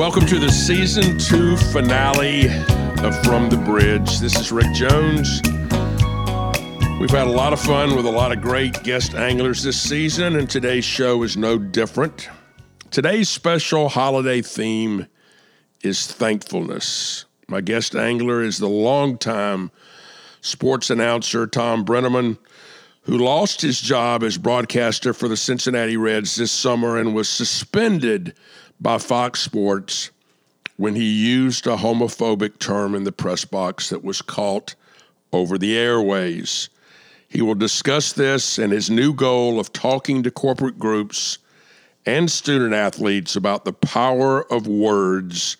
Welcome to the season two finale of From the Bridge. This is Rick Jones. We've had a lot of fun with a lot of great guest anglers this season, and today's show is no different. Today's special holiday theme is thankfulness. My guest angler is the longtime sports announcer Tom Brennaman, who lost his job as broadcaster for the Cincinnati Reds this summer and was suspended by Fox Sports when he used a homophobic term in the press box that was caught over the airways. He will discuss this and his new goal of talking to corporate groups and student athletes about the power of words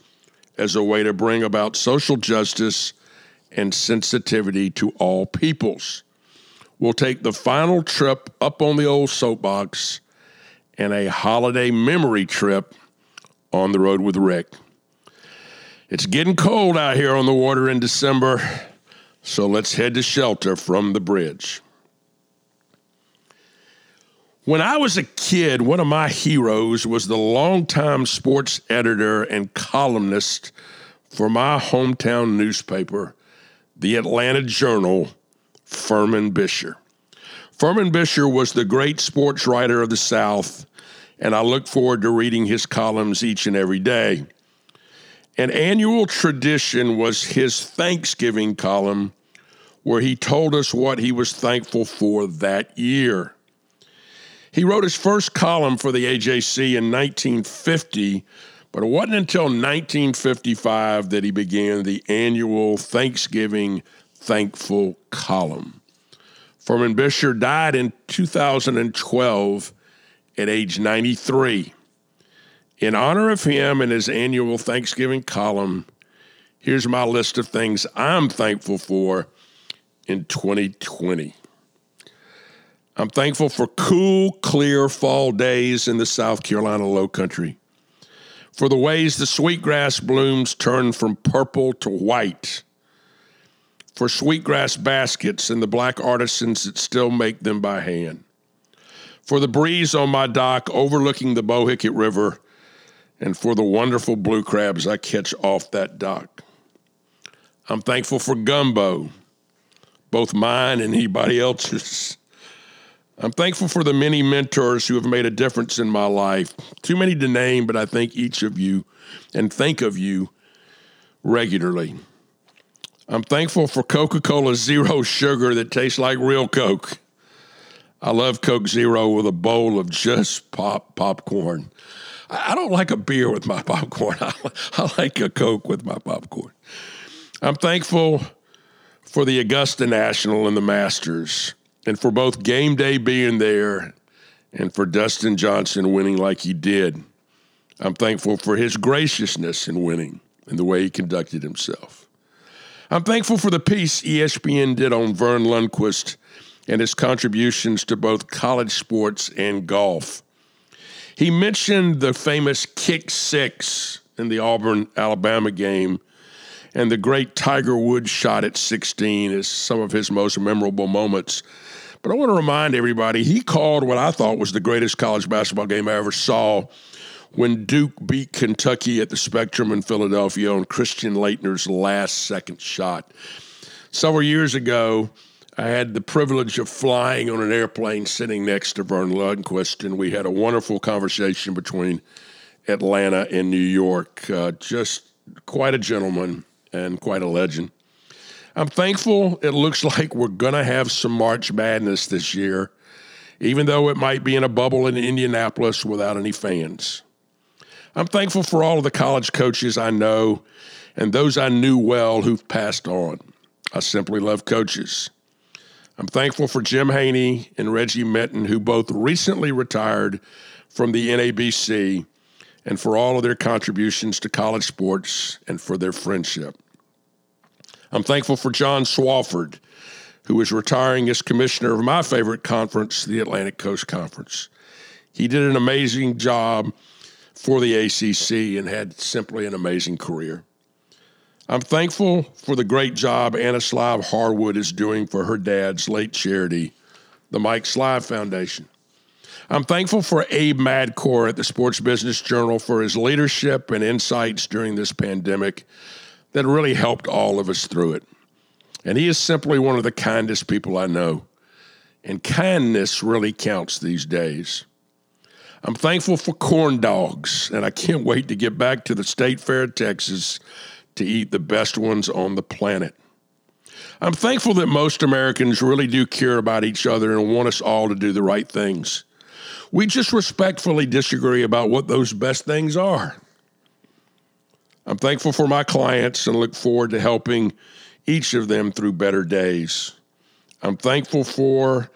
as a way to bring about social justice and sensitivity to all peoples. We'll take the final trip up on the old soapbox and a holiday memory trip on the road with Rick. It's getting cold out here on the water in December, so let's head to shelter from the bridge. When I was a kid, one of my heroes was the longtime sports editor and columnist for my hometown newspaper, the Atlanta Journal, Furman Bisher. Furman Bisher was the great sports writer of the South and I look forward to reading his columns each and every day. An annual tradition was his Thanksgiving column, where he told us what he was thankful for that year. He wrote his first column for the AJC in 1950, but it wasn't until 1955 that he began the annual Thanksgiving Thankful column. Furman Bisher died in 2012 at age 93. In honor of him and his annual Thanksgiving column, here's my list of things I'm thankful for in 2020. I'm thankful for cool, clear fall days in the South Carolina low country, for the ways the sweetgrass blooms turn from purple to white, for sweetgrass baskets and the black artisans that still make them by hand for the breeze on my dock overlooking the Bohicket River, and for the wonderful blue crabs I catch off that dock. I'm thankful for gumbo, both mine and anybody else's. I'm thankful for the many mentors who have made a difference in my life. Too many to name, but I thank each of you and think of you regularly. I'm thankful for Coca Cola Zero Sugar that tastes like real Coke. I love Coke Zero with a bowl of just pop popcorn. I don't like a beer with my popcorn. I, I like a Coke with my popcorn. I'm thankful for the Augusta National and the Masters, and for both game day being there and for Dustin Johnson winning like he did. I'm thankful for his graciousness in winning and the way he conducted himself. I'm thankful for the piece ESPN did on Verne Lundquist and his contributions to both college sports and golf. He mentioned the famous kick six in the Auburn Alabama game and the great Tiger Woods shot at 16 as some of his most memorable moments. But I want to remind everybody he called what I thought was the greatest college basketball game I ever saw when Duke beat Kentucky at the Spectrum in Philadelphia on Christian Laettner's last second shot. Several years ago, I had the privilege of flying on an airplane sitting next to Verne Lundquist, and we had a wonderful conversation between Atlanta and New York. Uh, just quite a gentleman and quite a legend. I'm thankful it looks like we're going to have some March Madness this year, even though it might be in a bubble in Indianapolis without any fans. I'm thankful for all of the college coaches I know and those I knew well who've passed on. I simply love coaches. I'm thankful for Jim Haney and Reggie Minton, who both recently retired from the NABC, and for all of their contributions to college sports and for their friendship. I'm thankful for John Swofford, who is retiring as commissioner of my favorite conference, the Atlantic Coast Conference. He did an amazing job for the ACC and had simply an amazing career. I'm thankful for the great job Anna Slive Harwood is doing for her dad's late charity, the Mike Slive Foundation. I'm thankful for Abe Madkour at the Sports Business Journal for his leadership and insights during this pandemic that really helped all of us through it. And he is simply one of the kindest people I know. And kindness really counts these days. I'm thankful for corn dogs, and I can't wait to get back to the State Fair, of Texas, to eat the best ones on the planet. I'm thankful that most Americans really do care about each other and want us all to do the right things. We just respectfully disagree about what those best things are. I'm thankful for my clients and look forward to helping each of them through better days. I'm thankful for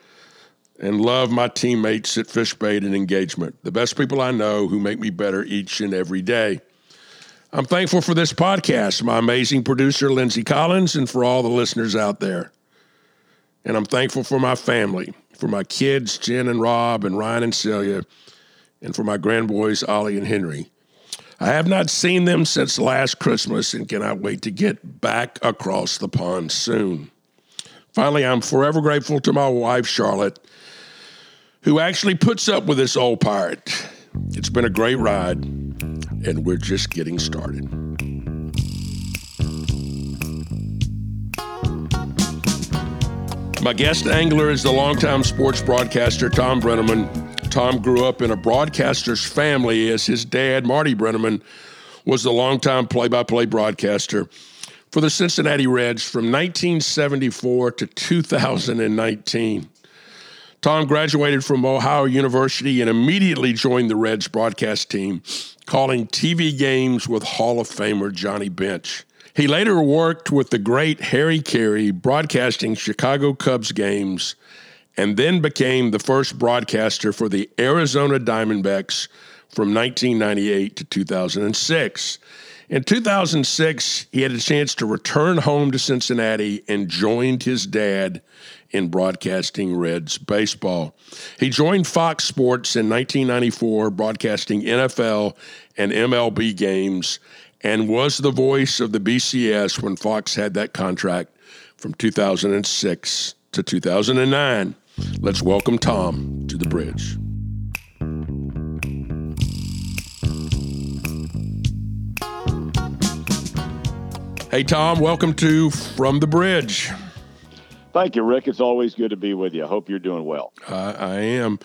and love my teammates at Fishbait and Engagement, the best people I know who make me better each and every day. I'm thankful for this podcast, my amazing producer, Lindsay Collins, and for all the listeners out there. And I'm thankful for my family, for my kids, Jen and Rob, and Ryan and Celia, and for my grandboys, Ollie and Henry. I have not seen them since last Christmas and cannot wait to get back across the pond soon. Finally, I'm forever grateful to my wife, Charlotte, who actually puts up with this old pirate. It's been a great ride, and we're just getting started. My guest angler is the longtime sports broadcaster Tom Brennaman. Tom grew up in a broadcaster's family as his dad, Marty Brennaman, was the longtime play by play broadcaster for the Cincinnati Reds from 1974 to 2019. Tom graduated from Ohio University and immediately joined the Reds broadcast team, calling TV games with Hall of Famer Johnny Bench. He later worked with the great Harry Caray, broadcasting Chicago Cubs games, and then became the first broadcaster for the Arizona Diamondbacks from 1998 to 2006. In 2006, he had a chance to return home to Cincinnati and joined his dad in broadcasting Reds baseball. He joined Fox Sports in 1994, broadcasting NFL and MLB games, and was the voice of the BCS when Fox had that contract from 2006 to 2009. Let's welcome Tom to the bridge. Hey, Tom, welcome to From the Bridge. Thank you, Rick. It's always good to be with you. I hope you're doing well. Uh, I am.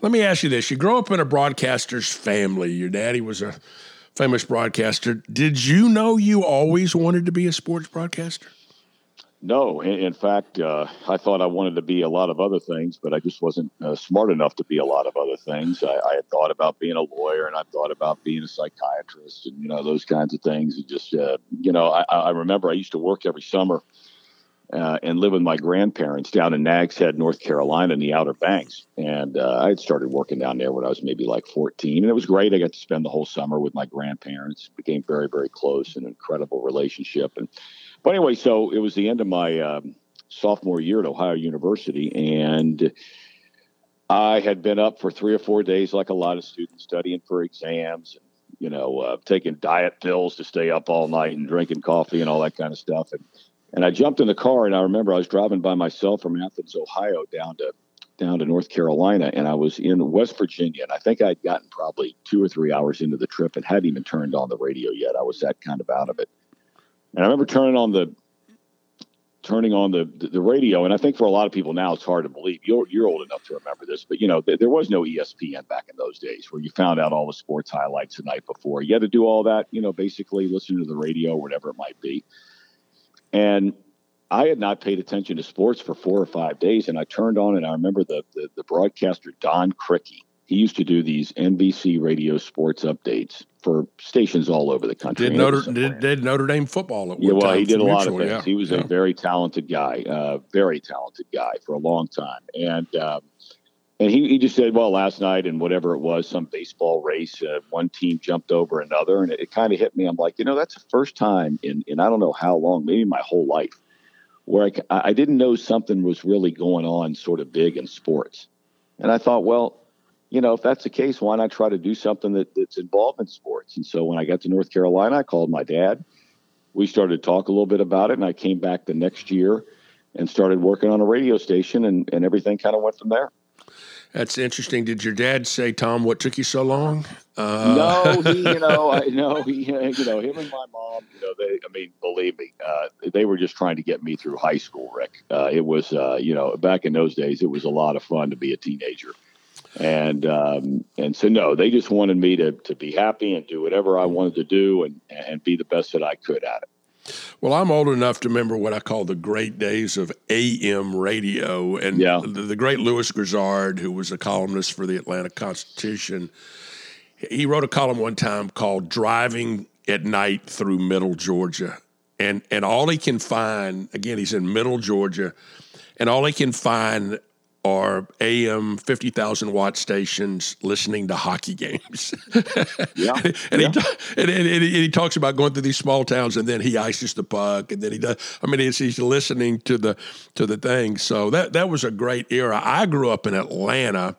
Let me ask you this. You grow up in a broadcaster's family. Your daddy was a famous broadcaster. Did you know you always wanted to be a sports broadcaster? No. In, fact, uh, I thought I wanted to be a lot of other things, but I just wasn't uh, smart enough to be a lot of other things. I, I, had thought about being a lawyer and I thought about being a psychiatrist and, you know, those kinds of things. And just, uh, you know, I, I remember I used to work every summer – uh, and live with my grandparents down in Nags Head, North Carolina, in the Outer Banks. And uh, I had started working down there when I was maybe like 14, and it was great. I got to spend the whole summer with my grandparents. Became very, very close, an incredible relationship. And but anyway, so it was the end of my um, sophomore year at Ohio University, and I had been up for three or four days, like a lot of students, studying for exams. And, you know, uh, taking diet pills to stay up all night and drinking coffee and all that kind of stuff. And and I jumped in the car, and I remember I was driving by myself from Athens, Ohio, down to down to North Carolina, and I was in West Virginia, and I think I'd gotten probably two or three hours into the trip and hadn't even turned on the radio yet. I was that kind of out of it. And I remember turning on the turning on the, the, radio, and I think for a lot of people now it's hard to believe. You're you're old enough to remember this, but you know th- there was no ESPN back in those days where you found out all the sports highlights the night before. You had to do all that, you know, basically listen to the radio, whatever it might be. And I had not paid attention to sports for four or five days, and I turned on and I remember the the, the broadcaster Don Criqui. He used to do these NBC radio sports updates for stations all over the country. Did Notre did, did, Notre Dame football at yeah, well, he did a lot of things. Yeah. He was yeah. a very talented guy, uh, very talented guy for a long time, and. Um, and he, he just said, well, last night and whatever it was, some baseball race, uh, one team jumped over another. And it, it kind of hit me. I'm like, you know, that's the first time in, in I don't know how long, maybe my whole life, where I, I didn't know something was really going on sort of big in sports. And I thought, well, you know, if that's the case, why not try to do something that, that's involved in sports? And so when I got to North Carolina, I called my dad. We started to talk a little bit about it. And I came back the next year and started working on a radio station, and, and everything kind of went from there. That's interesting. Did your dad say, Tom, what took you so long? Uh... No, he, you know, I know, he, you know, him and my mom, you know, they, I mean, believe me, uh, they were just trying to get me through high school, Rick. Uh, it was, uh, you know, back in those days, it was a lot of fun to be a teenager. And, um, and so, no, they just wanted me to, to be happy and do whatever I wanted to do and, and be the best that I could at it. Well, I'm old enough to remember what I call the great days of AM radio. And yeah. the, the, great Lewis Grizzard, who was a columnist for the Atlanta Constitution, he wrote a column one time called Driving at Night Through Middle Georgia. And, and all he can find, again, he's in Middle Georgia, and all he can find are AM 50,000 watt stations listening to hockey games. yeah. and, yeah. He, and, and, and, he talks about going through these small towns and then he ices the puck and then he does, I mean, he's, he's listening to the, to the thing. So that, that was a great era. I grew up in Atlanta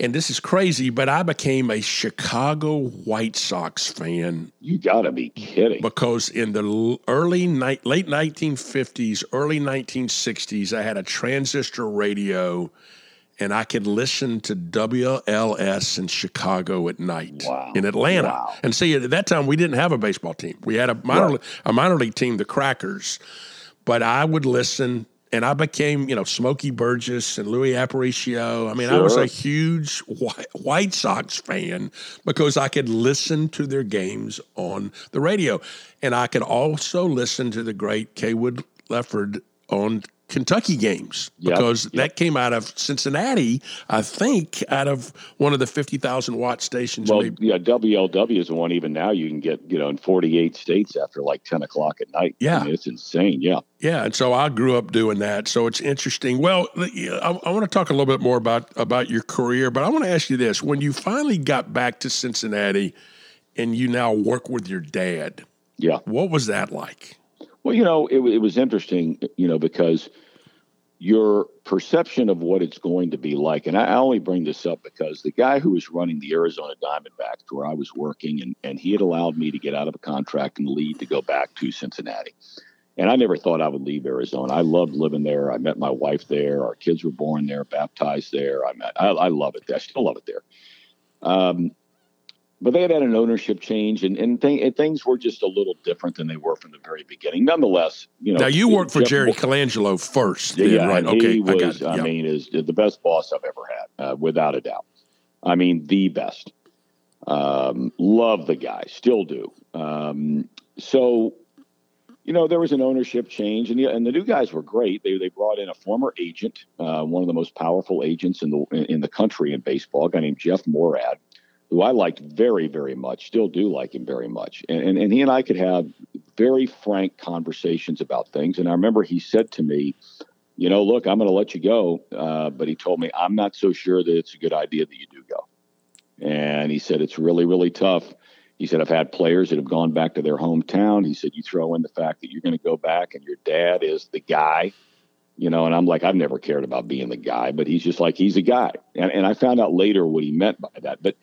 and this is crazy, but I became a Chicago White Sox fan. You got to be kidding! Because in the early ni- late 1950s, early 1960s, I had a transistor radio, and I could listen to WLS in Chicago at night. Wow. In Atlanta, wow. and see at that time we didn't have a baseball team. We had a minor right. a minor league team, the Crackers, but I would listen and I became, you know, Smokey Burgess and Luis Aparicio. I mean, sure. I was a huge White Sox fan because I could listen to their games on the radio. And I could also listen to the great Cawood Ledford on Kentucky games because yep, yep. that came out of Cincinnati, I think, out of one of the 50,000 watt stations. Well, yeah, WLW is the one even now you can get, you know, in 48 states after like 10 o'clock at night. Yeah. I mean, it's insane. Yeah. Yeah. And so I grew up doing that. So it's interesting. Well, I, I want to talk a little bit more about, about your career, but I want to ask you this. When you finally got back to Cincinnati and you now work with your dad, yeah, what was that like? Well, you know, it, it was interesting, you know, because your perception of what it's going to be like, and I only bring this up because the guy who was running the Arizona Diamondbacks, where I was working, and, and he had allowed me to get out of a contract and leave to go back to Cincinnati. And I never thought I would leave Arizona. I loved living there. I met my wife there. Our kids were born there, baptized there. I met, I, I love it. There. I still love it there. Um, but they had had an ownership change, and and, th- and, things were just a little different than they were from the very beginning. Nonetheless, you know. Now you worked for Jerry Colangelo first, yeah, yeah right? Okay, he was. I, I mean, is the best boss I've ever had, uh, without a doubt. I mean, the best. Um, love the guy, still do. Um, so, you know, there was an ownership change, and the, and the new guys were great. They they brought in a former agent, uh, one of the most powerful agents in the in the country in baseball, a guy named Jeff Moorad who I liked very, very much, still do like him very much. And, and, and he and I could have very frank conversations about things. And I remember he said to me, you know, look, I'm going to let you go. Uh, but he told me, I'm not so sure that it's a good idea that you do go. And he said, it's really, really tough. He said, I've had players that have gone back to their hometown. He said, you throw in the fact that you're going to go back and your dad is the guy, you know, and I'm like, I've never cared about being the guy, but he's just like, he's a guy. And, and I found out later what he meant by that. But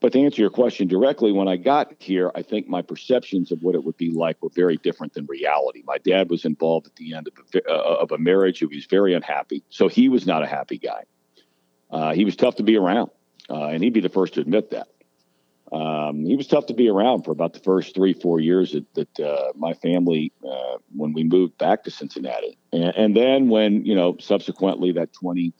but to answer your question directly, when I got here, I think my perceptions of what it would be like were very different than reality. My dad was involved at the end of a, uh, of a marriage. He was very unhappy. So he was not a happy guy. Uh, he was tough to be around, uh, and he'd be the first to admit that. Um, he was tough to be around for about the first three, four years that, that uh, my family, uh, when we moved back to Cincinnati. And, and then when, you know, subsequently that 20-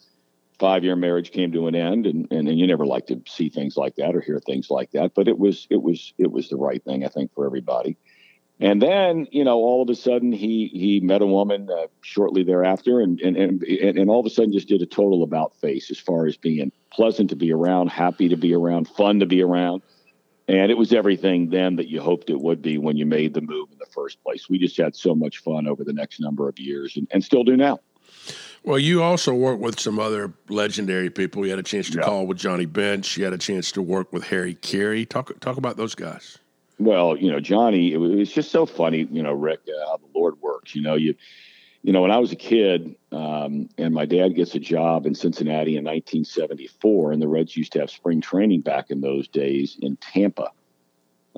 five year marriage came to an end and, and, and you never like to see things like that or hear things like that but it was it was it was the right thing i think for everybody. And then you know all of a sudden he he met a woman uh, shortly thereafter and, and and and all of a sudden just did a total about face as far as being pleasant to be around happy to be around fun to be around. And it was everything then that you hoped it would be when you made the move in the first place. We just had so much fun over the next number of years and, and still do now well, you also worked with some other legendary people. You had a chance to call with Johnny Bench. You had a chance to work with Harry Caray. Talk talk about those guys. Well, you know, Johnny, it was just so funny, you know, Rick, uh, how the Lord works. You know, you, you know, when I was a kid, um, and my dad gets a job in Cincinnati in 1974, and the Reds used to have spring training back in those days in Tampa.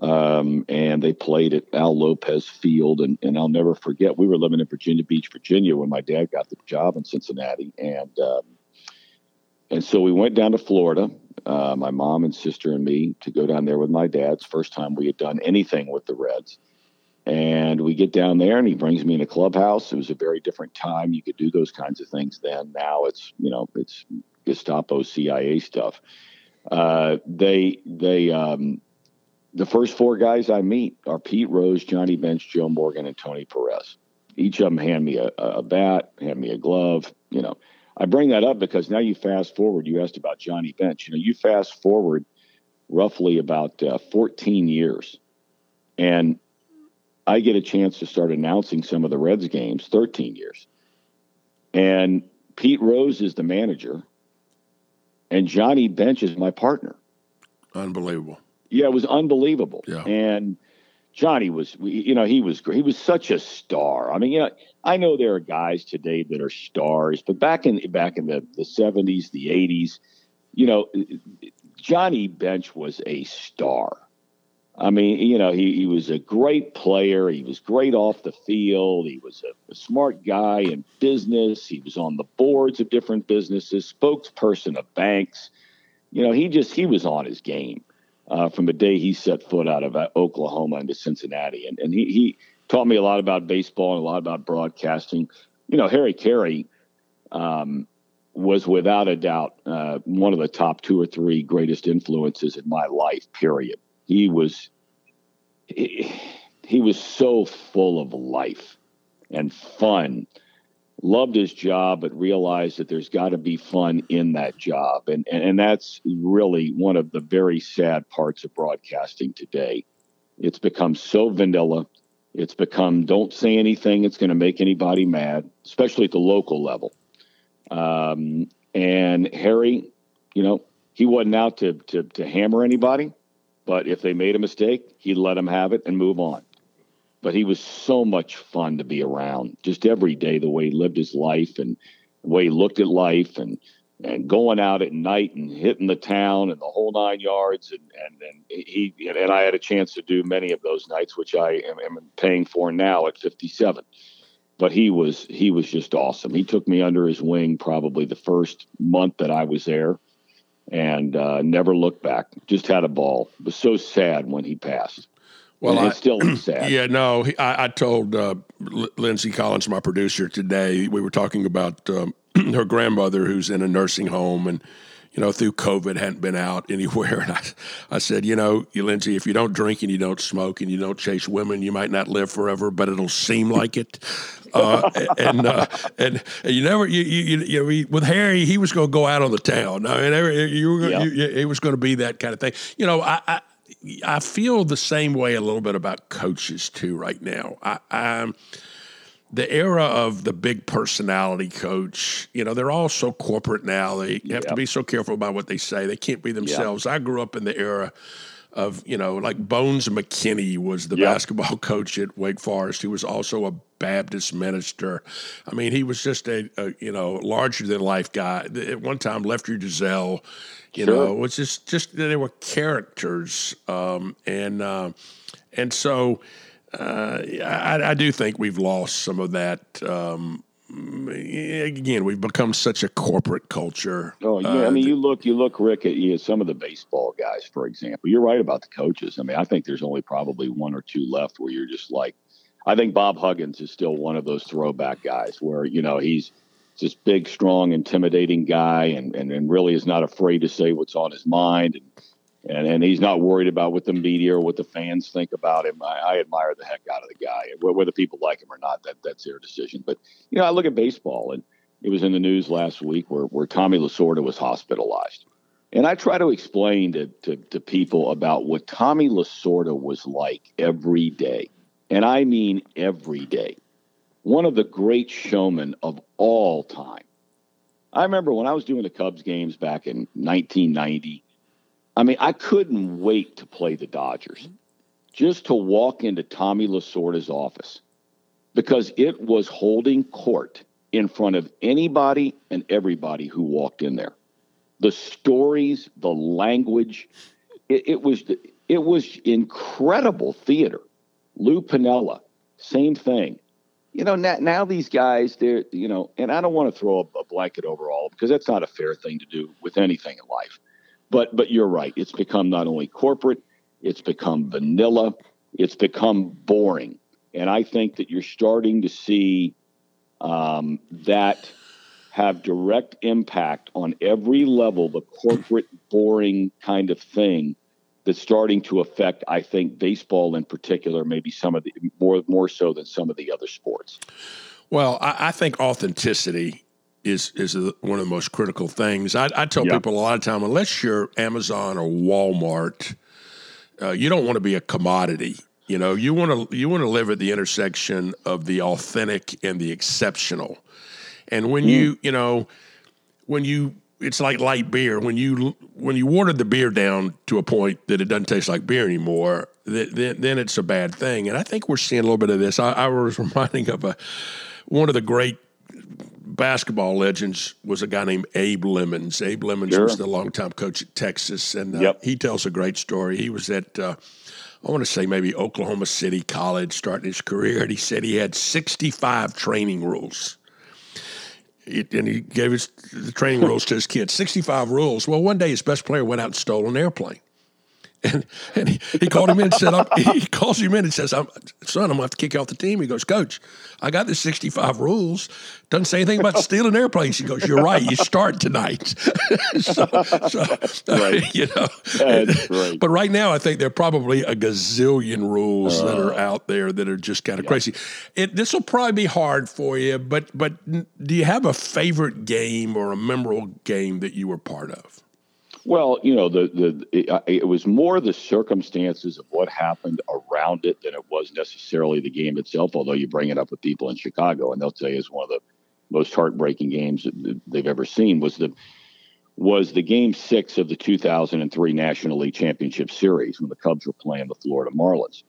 Um, and they played at Al Lopez Field. And, and I'll never forget, we were living in Virginia Beach, Virginia when my dad got the job in Cincinnati. And um, and so we went down to Florida, uh, my mom and sister and me, to go down there with my dad's first time we had done anything with the Reds. And we get down there, and he brings me in a clubhouse. It was a very different time. You could do those kinds of things then. Now it's you know it's Gestapo, CIA stuff. Uh, they they um, the first four guys I meet are Pete Rose, Johnny Bench, Joe Morgan, and Tony Perez. Each of them hand me a, a bat, hand me a glove. You know, I bring that up because now you fast forward. You asked about Johnny Bench. You know, you fast forward roughly about uh, 14 years, and I get a chance to start announcing some of the Reds games. 13 years, and Pete Rose is the manager, and Johnny Bench is my partner. Unbelievable. Yeah, it was unbelievable. Yeah. And Johnny was, you know, he was great. He was such a star. I mean, you know, I know there are guys today that are stars, but back in back in the the seventies, the eighties, you know, Johnny Bench was a star. I mean, you know, he, he was a great player. He was great off the field. He was a, a smart guy in business. He was on the boards of different businesses, spokesperson of banks. You know, he just he was on his game uh, from the day he set foot out of uh, Oklahoma into Cincinnati, and and he he taught me a lot about baseball and a lot about broadcasting. You know, Harry Caray um, was without a doubt uh, one of the top two or three greatest influences in my life. Period. He was he, he was so full of life and fun loved his job, but realized that there's got to be fun in that job. And, and, and that's really one of the very sad parts of broadcasting today. It's become so vanilla. It's become don't say anything that's going to make anybody mad, especially at the local level. Um, and Harry, you know, he wasn't out to, to, to hammer anybody, but if they made a mistake, he'd let them have it and move on but he was so much fun to be around. Just every day the way he lived his life and the way he looked at life and and going out at night and hitting the town and the whole nine yards and and, and he and I had a chance to do many of those nights which I am, am paying for now at 57 but he was he was just awesome. He took me under his wing probably the first month that I was there and uh, never looked back. Just had a ball. Was so sad when he passed well, it's still sad. Yeah, no, I, I told uh, Lindsay Collins, my producer, today. We were talking about um, her grandmother who's in a nursing home, and you know, through COVID, hadn't been out anywhere. And I, I said, you know, Lindsay, if you don't drink and you don't smoke and you don't chase women, you might not live forever, but it'll seem like it. Uh, and, uh, and and you never you you, you know with Harry he was going to go out on the town. I mean, every, you, were, yeah. you, it was going to be that kind of thing. You know, I, I I feel the same way a little bit about coaches too right now. I, I, the era of the big personality coach, you know, they're all so corporate now. They have yep. to be so careful about what they say. They can't be themselves. Yep. I grew up in the era of, you know, like Bones McKinney was the yep. basketball coach at Wake Forest, He was also a Baptist minister. I mean, he was just a, a you know, larger than life guy. At one time, Lefty Driesell you sure. know, which is just they were characters, um, and uh, and so uh, I, I, do think we've lost some of that. Um, again, we've become such a corporate culture. Oh yeah, uh, I mean, you look, you look, Rick, at you know, some of the baseball guys, for example. You're right about the coaches. I mean, I think there's only probably one or two left where you're just like, I think Bob Huggins is still one of those throwback guys where you know he's this big, strong, intimidating guy, and, and, and really is not afraid to say what's on his mind, and, and and he's not worried about what the media or what the fans think about him. I, I admire the heck out of the guy. Whether people like him or not, that that's their decision. But you know, I look at baseball, and it was in the news last week where where Tommy Lasorda was hospitalized. And I try to explain to, to, to, people about what Tommy Lasorda was like every day. And I mean every day one of the great showmen of all time. I remember when I was doing the Cubs games back in 1990. I mean, I couldn't wait to play the Dodgers, just to walk into Tommy Lasorda's office because it was holding court in front of anybody and everybody who walked in there. The stories, the language, it, it was it was incredible theater. Lou Piniella, same thing you know, now, now these guys, they're, you know, and I don't want to throw a, blanket over all because that's not a fair thing to do with anything in life. But, but you're right. It's become not only corporate, it's become vanilla, it's become boring. And I think that you're starting to see um, that have direct impact on every level, the corporate, boring kind of thing that's starting to affect, I think, baseball in particular, maybe some of the more more so than some of the other sports. Well, I, I think authenticity is is one of the most critical things. I, I tell people a lot of time, unless you're Amazon or Walmart, uh, you don't want to be a commodity. You know, you want to you want to live at the intersection of the authentic and the exceptional. And when mm. you you know when you it's like light beer. When you when you watered the beer down to a point that it doesn't taste like beer anymore, then then it's a bad thing. And I think we're seeing a little bit of this. I, I was reminding of a one of the great basketball legends was a guy named Abe Lemons. Abe Lemons sure. was the longtime coach at Texas, and uh, yep. he tells a great story. He was at uh, I want to say maybe Oklahoma City College starting his career, and he said he had 65 training rules and he gave his the training rules to his kids. Sixty-five rules. Well, one day his best player went out and stole an airplane. And, and he, he called him in and said, he calls him in and says, I'm, son, I'm going to have to kick you off the team. He goes, coach, I got the 65 rules. Doesn't say anything about stealing airplanes. He goes, you're right. You start tonight. so, so right. you know, right. but right now I think there are probably a gazillion rules uh, that are uh. out there that are just kind of yeah. crazy. It, this will probably be hard for you, but, but do you have a favorite game or a memorable game that you were part of? Well, you know, the the it, it, was more the circumstances of what happened around it than it was necessarily the game itself. Although you bring it up with people in Chicago, and they'll tell you it's one of the most heartbreaking games that they've ever seen. Was the was the game six of the 2003 National League Championship Series when the Cubs were playing the Florida Marlins,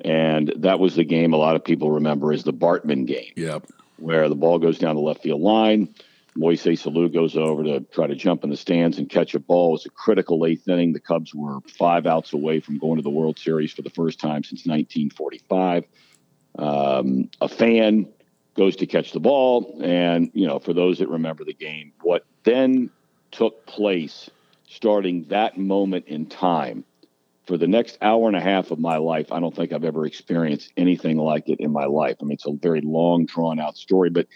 and that was the game a lot of people remember as the Bartman game. Yep. Where the ball goes down the left field line Moises Alou goes over to try to jump in the stands and catch a ball. It was a critical eighth inning. The Cubs were five outs away from going to the World Series for the first time since 1945. Um, a fan goes to catch the ball, and you know, for those that remember the game, what then took place starting that moment in time for the next hour and a half of my life, I don't think I've ever experienced anything like it in my life. I mean, it's a very long, drawn out story, but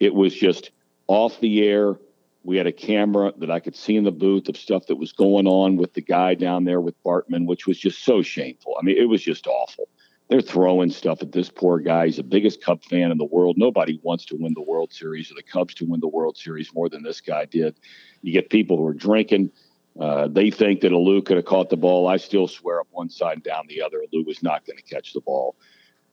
it was just off the air. We had a camera that I could see in the booth of stuff that was going on with the guy down there with Bartman, which was just so shameful. I mean, it was just awful. They're throwing stuff at this poor guy. He's the biggest Cub fan in the world. Nobody wants to win the World Series or the Cubs to win the World Series more than this guy did. You get people who are drinking. Uh, they think that Alou could have caught the ball. I still swear up one side and down the other. Alou was not going to catch the ball.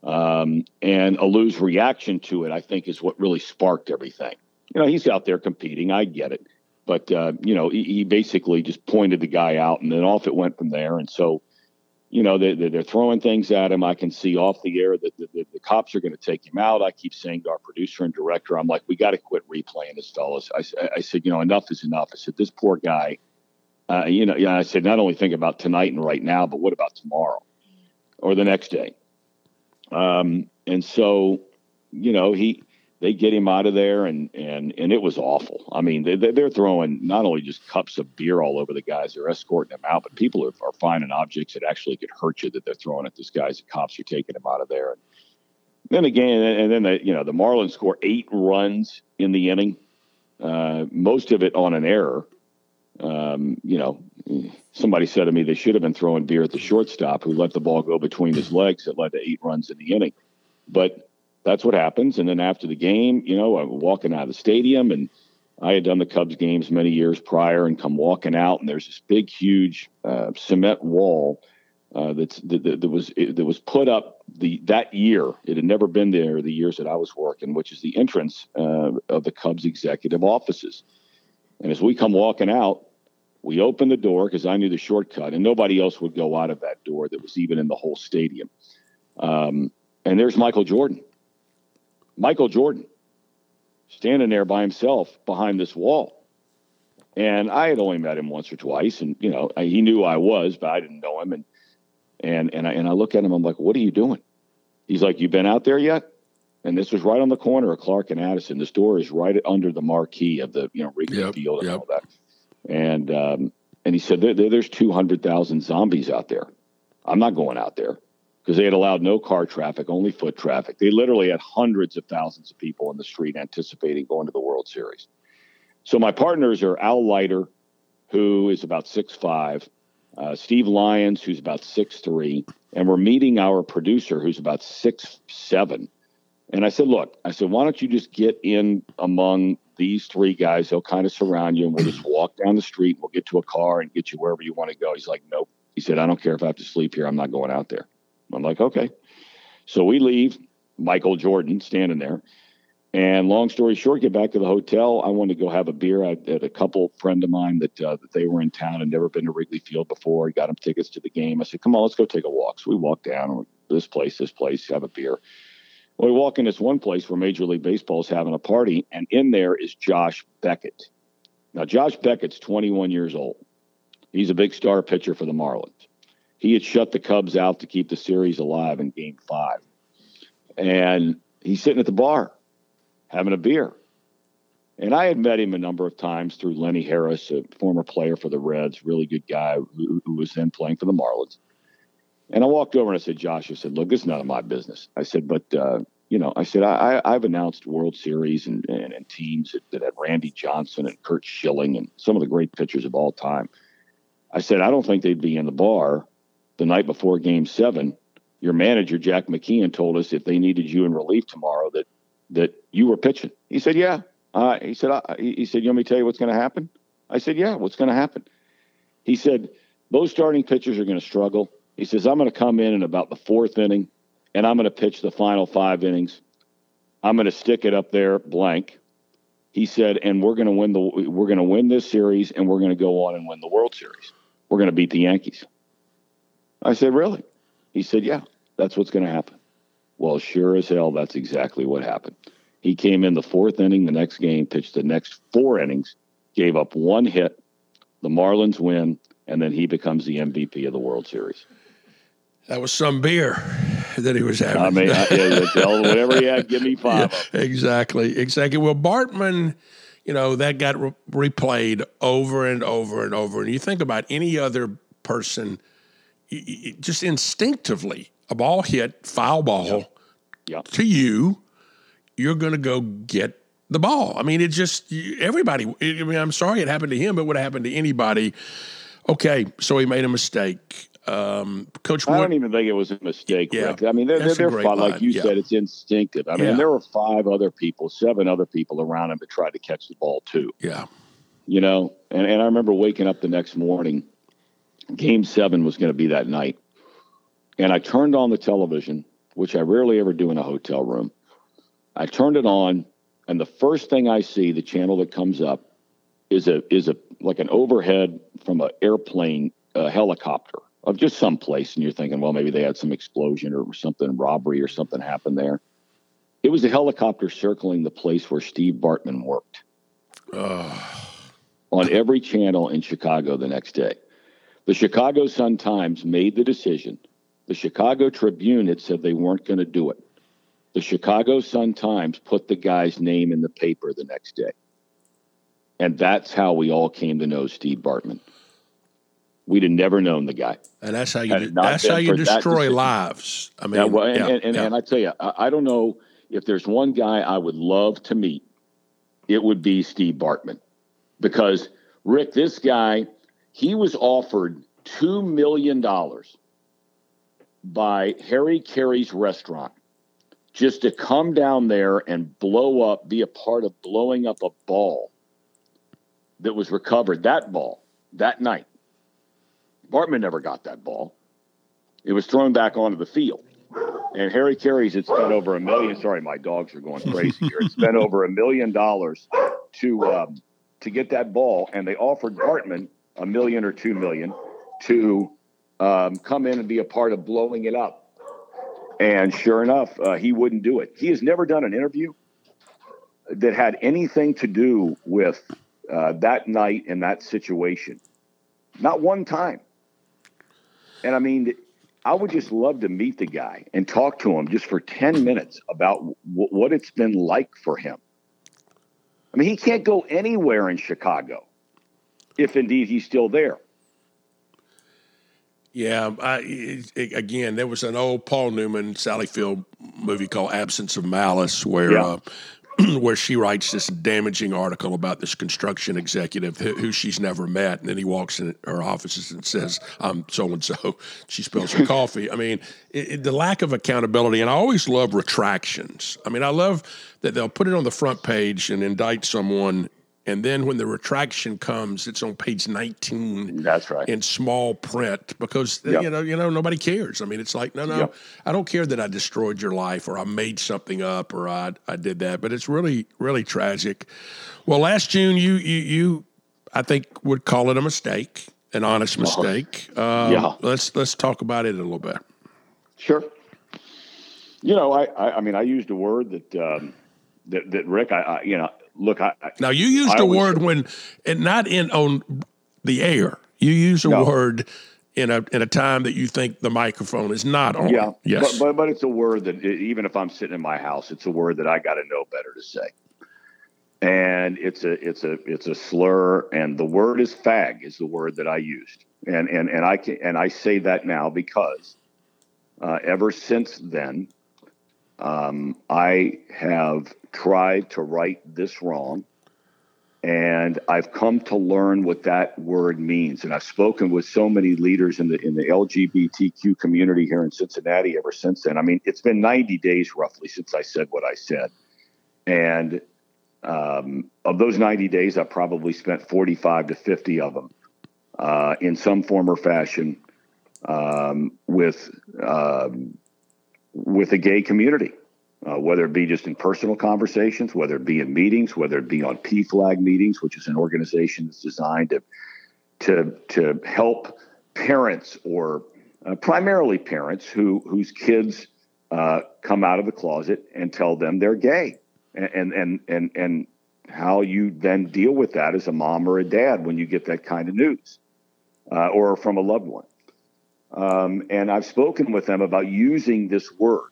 Um, and Alou's reaction to it, I think, is what really sparked everything you know, he's out there competing. I get it. But, uh, you know, he, he, basically just pointed the guy out and then off it went from there. And so, you know, they, they're throwing things at him. I can see off the air that the, the, the cops are going to take him out. I keep saying to our producer and director, I'm like, we got to quit replaying this, fellas. I, I said, you know, enough is enough. I said, this poor guy, uh, you know, yeah, I said, not only think about tonight and right now, but what about tomorrow or the next day? Um, and so, you know, he, they get him out of there and and and it was awful. I mean they, they're throwing not only just cups of beer all over the guys they're escorting them out but people are, are finding objects that actually could hurt you that they're throwing at this guys the cops are taking him out of there. And then again and then the, you know the marlins score eight runs in the inning uh, most of it on an error. Um, you know somebody said to me they should have been throwing beer at the shortstop who let the ball go between his legs that led to eight runs in the inning. But that's what happens. And then after the game, you know, I'm walking out of the stadium and I had done the Cubs games many years prior and come walking out and there's this big, huge uh, cement wall uh, that's that, that, was that was put up the that year. It had never been there the years that I was working, which is the entrance uh, of the Cubs executive offices. And as we come walking out, we open the door because I knew the shortcut, and nobody else would go out of that door that was even in the whole stadium. Um, and there's Michael Jordan Michael Jordan standing there by himself behind this wall. And I had only met him once or twice, and you know he knew I was, but I didn't know him. And and and I and I look at him, I'm like, "What are you doing?" He's like, "You been out there yet?" and this was right on the corner of Clark and Addison. The store is right under the marquee of the you know Wrigley Yep, Field and yep. all that. And um, and he said there, there- there's 200,000 zombies out there. I'm not going out there because they had allowed no car traffic, only foot traffic. They literally had hundreds of thousands of people in the street anticipating going to the World Series. So my partners are Al Leiter, who is about six five, uh, Steve Lyons, who's about six three, and we're meeting our producer, who's about six seven. And I said, look, I said, why don't you just get in among these three guys? They'll kind of surround you, and we'll just walk down the street. We'll get to a car and get you wherever you want to go. He's like, nope. He said, I don't care if I have to sleep here. I'm not going out there. I'm like, okay. So we leave. Michael Jordan standing there. And long story short, get back to the hotel. I wanted to go have a beer. I had a couple friend of mine that uh, that they were in town and never been to Wrigley Field before. I Got them tickets to the game. I said, "Come on, let's go take a walk." So we walk down this place, this place, have a beer. We walk in this one place where Major League Baseball is having a party, and in there is Josh Beckett. Now, Josh Beckett's 21 years old. He's a big star pitcher for the Marlins. He had shut the Cubs out to keep the series alive in Game Five, and he's sitting at the bar having a beer. And I had met him a number of times through Lenny Harris, a former player for the Reds, really good guy who, who was then playing for the Marlins. And I walked over and I said, Josh, I said, look, this is none of my business. I said, but, uh, you know, I said, I, I've announced World Series and, and, and teams that, that had Randy Johnson and Curt Schilling and some of the great pitchers of all time. I said, I don't think they'd be in the bar the night before game seven. Your manager, Jack McKeon, told us if they needed you in relief tomorrow that that you were pitching. He said, "Yeah." Uh, he said, I, "He said, you want me to tell you what's going to happen?" I said, "Yeah." What's going to happen? He said, "Those starting pitchers are going to struggle." He says, "I'm going to come in in about the fourth inning, and I'm going to pitch the final five innings. I'm going to stick it up there blank." He said, "And we're going to win the we're going to win this series, and we're going to go on and win the World Series. We're going to beat the Yankees." I said, "Really?" He said, "Yeah, that's what's going to happen." Well, sure as hell, that's exactly what happened. He came in the fourth inning the next game, pitched the next four innings, gave up one hit. The Marlins win, and then he becomes the MVP of the World Series. That was some beer that he was having. I mean, I, yeah, whatever he had, give me five. 'em. exactly, exactly. Well, Bartman, you know, that got re- replayed over and over and over. And you think about any other person, just instinctively, a ball hit, foul ball Yeah. to you, you're going to go get the ball. I mean, it just, everybody, I mean, I'm sorry it happened to him, but it would have happened to anybody. Okay, so he made a mistake. Um, Coach I don't even think it was a mistake. Yeah. Rick. I mean, they're, they're, fine. Like you Yeah. said, it's instinctive. I mean, Yeah. there were five other people, seven other people around him that tried to catch the ball too. yeah, you know and, and i remember waking up the next morning game seven was going to be that night. And i turned on the television which i rarely ever do in a hotel room. I turned it on and the first thing i see the channel that comes up is a is a like an overhead from an airplane a helicopter of just some place and you're thinking well maybe they had some explosion or something robbery or something happened there. It was a helicopter circling the place where steve bartman worked. On every channel in Chicago the next day. The Chicago Sun Times made the decision. The Chicago Tribune had said they weren't going to do it. The Chicago Sun Times put the guy's name in the paper the next day. And that's how we all came to know Steve Bartman. We'd have never known the guy. and that's how you Had it not that's been how you destroy lives. I mean, Yeah, well, and, yeah, and, and, yeah. and I tell you, I, I don't know if there's one guy I would love to meet, it would be Steve Bartman. Because, Rick, this guy, he was offered $2 million by Harry Caray's restaurant just to come down there and blow up, be a part of blowing up a ball that was recovered, that ball, that night. Bartman never got that ball. It was thrown back onto the field. And Harry Caray's had spent over a million. Sorry, my dogs are going crazy here. It spent over a million dollars to um, to get that ball, and they offered Bartman a million or two million to um, come in and be a part of blowing it up. And sure enough, uh, he wouldn't do it. He has never done an interview that had anything to do with uh, that night and that situation. Not one time. And I mean, I would just love to meet the guy and talk to him just for 10 minutes about w- what it's been like for him. I mean, he can't go anywhere in Chicago if indeed he's still there. Yeah, I, it, again, there was an old Paul Newman, Sally Field movie called Absence of Malice, where yeah. uh, where she writes this damaging article about this construction executive who, who, she's never met, and then he walks in her offices and says, "I'm so and so." She spills her coffee. I mean, it, it, the lack of accountability, and I always love retractions. I mean, I love that they'll put it on the front page and indict someone, and then when the retraction comes, it's on page 19. That's right. In small print because yep. you know, you know, nobody cares. I mean, it's like, no, no, yep. I don't care that I destroyed your life or I made something up or I I did that, but it's really really tragic. Well, last June you you you I think would call it a mistake, an honest mistake. Uh, yeah. Let's let's talk about it a little bit. Sure. You know, I I, I mean, I used a word that um, that that Rick, I, I you know look, I, now you used I a word when, and not in on the air. You use a no. word in a in a time that you think the microphone is not on. Yeah, yes, but but, but it's a word that even if I'm sitting in my house, it's a word that I got to know better to say. And it's a it's a it's a slur, and the word is fag is the word that I used, and and and I can and I say that now because uh, ever since then, um, I have tried to right this wrong. And I've come to learn what that word means. And I've spoken with so many leaders in the in the LGBTQ community here in Cincinnati ever since then. I mean, it's been 90 days roughly since I said what I said. And um, of those 90 days, I probably spent 45 to 50 of them uh, in some form or fashion um, with um, with the gay community uh, whether it be just in personal conversations, whether it be in meetings, whether it be on PFLAG meetings, which is an organization that's designed to to to help parents or uh, primarily parents who whose kids uh, come out of the closet and tell them they're gay, and and and and how you then deal with that as a mom or a dad when you get that kind of news, uh, or from a loved one. Um, and I've spoken with them about using this word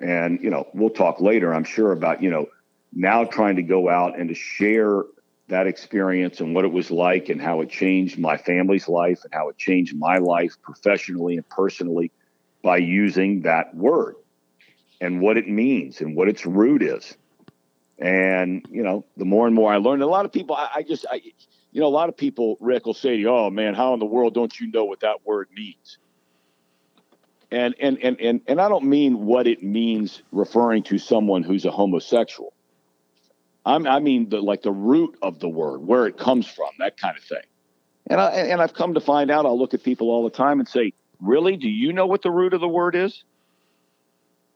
and, you know, we'll talk later, I'm sure, about, you know, now trying to go out and to share that experience and what it was like and how it changed my family's life and how it changed my life professionally and personally by using that word and what it means and what its root is. And, you know, the more and more I learned, a lot of people, I, I just, I, you know, a lot of people, Rick, will say to you, oh man, how in the world don't you know what that word means? And and and and and I don't mean what it means referring to someone who's a homosexual. I'm, I mean the like the root of the word, where it comes from, that kind of thing. And I and I've come to find out. I'll look at people all the time and say, "Really? Do you know what the root of the word is?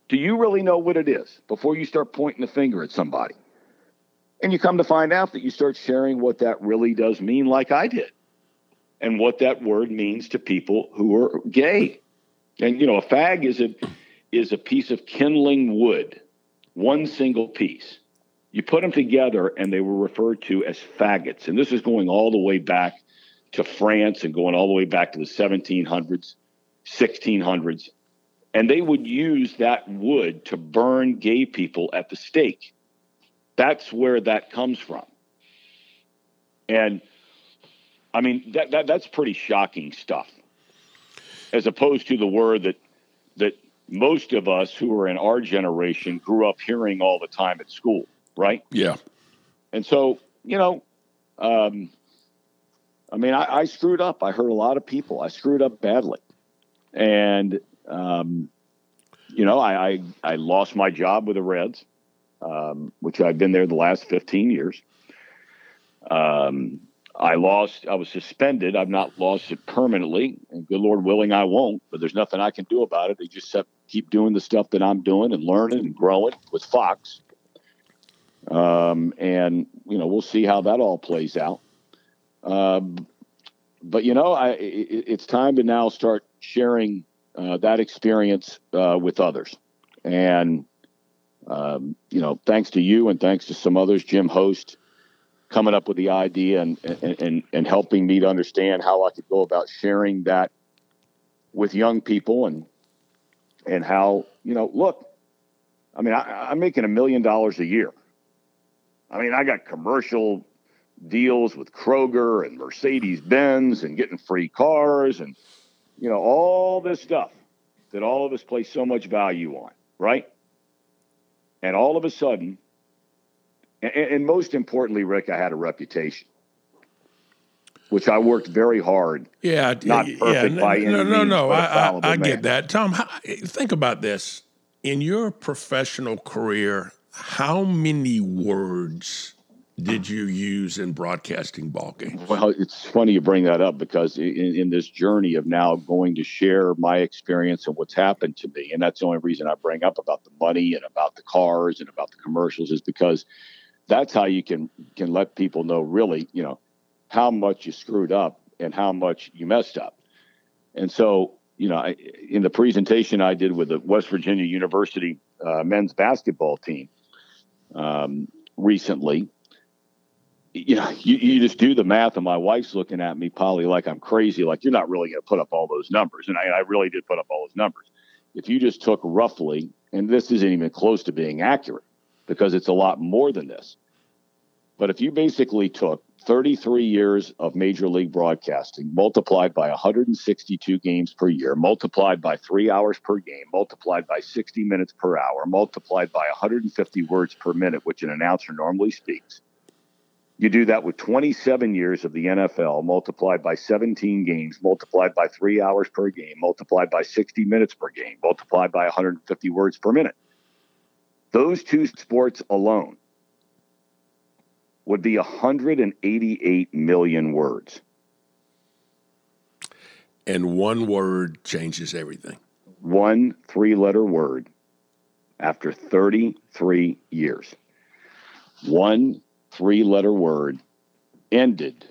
Do you really know what it is before you start pointing the finger at somebody?" And you come to find out that you start sharing what that really does mean, like I did, and what that word means to people who are gay and you know, a fag is a is a piece of kindling wood, one single piece. You put them together, and they were referred to as faggots. And this is going all the way back to France and going all the way back to the 1700s, 1600s. And they would use that wood to burn gay people at the stake. That's where that comes from. And I mean, that, that that's pretty shocking stuff as opposed to the word that that most of us who are in our generation grew up hearing all the time at school, right? Yeah. And so, you know, um, I mean, I, I, screwed up. I hurt a lot of people. I screwed up badly, and um, you know, I, I, I lost my job with the Reds, um, which I've been there the last fifteen years. Um, I lost, I was suspended. I've not lost it permanently, and good Lord willing, I won't. But there's nothing I can do about it. They just have, keep doing the stuff that I'm doing and learning and growing with Fox. Um, and you know, we'll see how that all plays out. Um, but you know, I, it, it's time to now start sharing uh, that experience uh, with others. And um, you know, thanks to you and thanks to some others, Jim Host coming up with the idea and, and, and, helping me to understand how I could go about sharing that with young people and and how you know look i mean I, i'm making a million dollars a year. I mean i got commercial deals with kroger and mercedes benz and getting free cars and you know all this stuff that all of us place so much value on right? And all of a sudden and, and most importantly rick i had a reputation which I worked very hard. Yeah, not perfect yeah, by any no, no, means, no. a I, I, I get that, Tom. How, think about this: in your professional career, how many words did you use in broadcasting ball games? Well, it's funny you bring that up because in, in this journey of now going to share my experience and what's happened to me, and that's the only reason I bring up about the money and about the cars and about the commercials is because that's how you can can let people know really, you know, how much you screwed up and how much you messed up. And so, you know, I, in the presentation I did with the West Virginia University uh, men's basketball team um, recently, you know, you, you just do the math, and my wife's looking at me, Polly, like I'm crazy. Like you're not really going to put up all those numbers, and I, I really did put up all those numbers. If you just took roughly, and this isn't even close to being accurate, because it's a lot more than this. But if you basically took 33 years of major league broadcasting multiplied by 162 games per year, multiplied by three hours per game, multiplied by 60 minutes per hour, multiplied by 150 words per minute, which an announcer normally speaks. You do that with 27 years of the NFL, multiplied by 17 games, multiplied by three hours per game, multiplied by 60 minutes per game, multiplied by 150 words per minute. Those two sports alone would be 188 million words. And one word changes everything. One three letter word after 33 years. One three letter word ended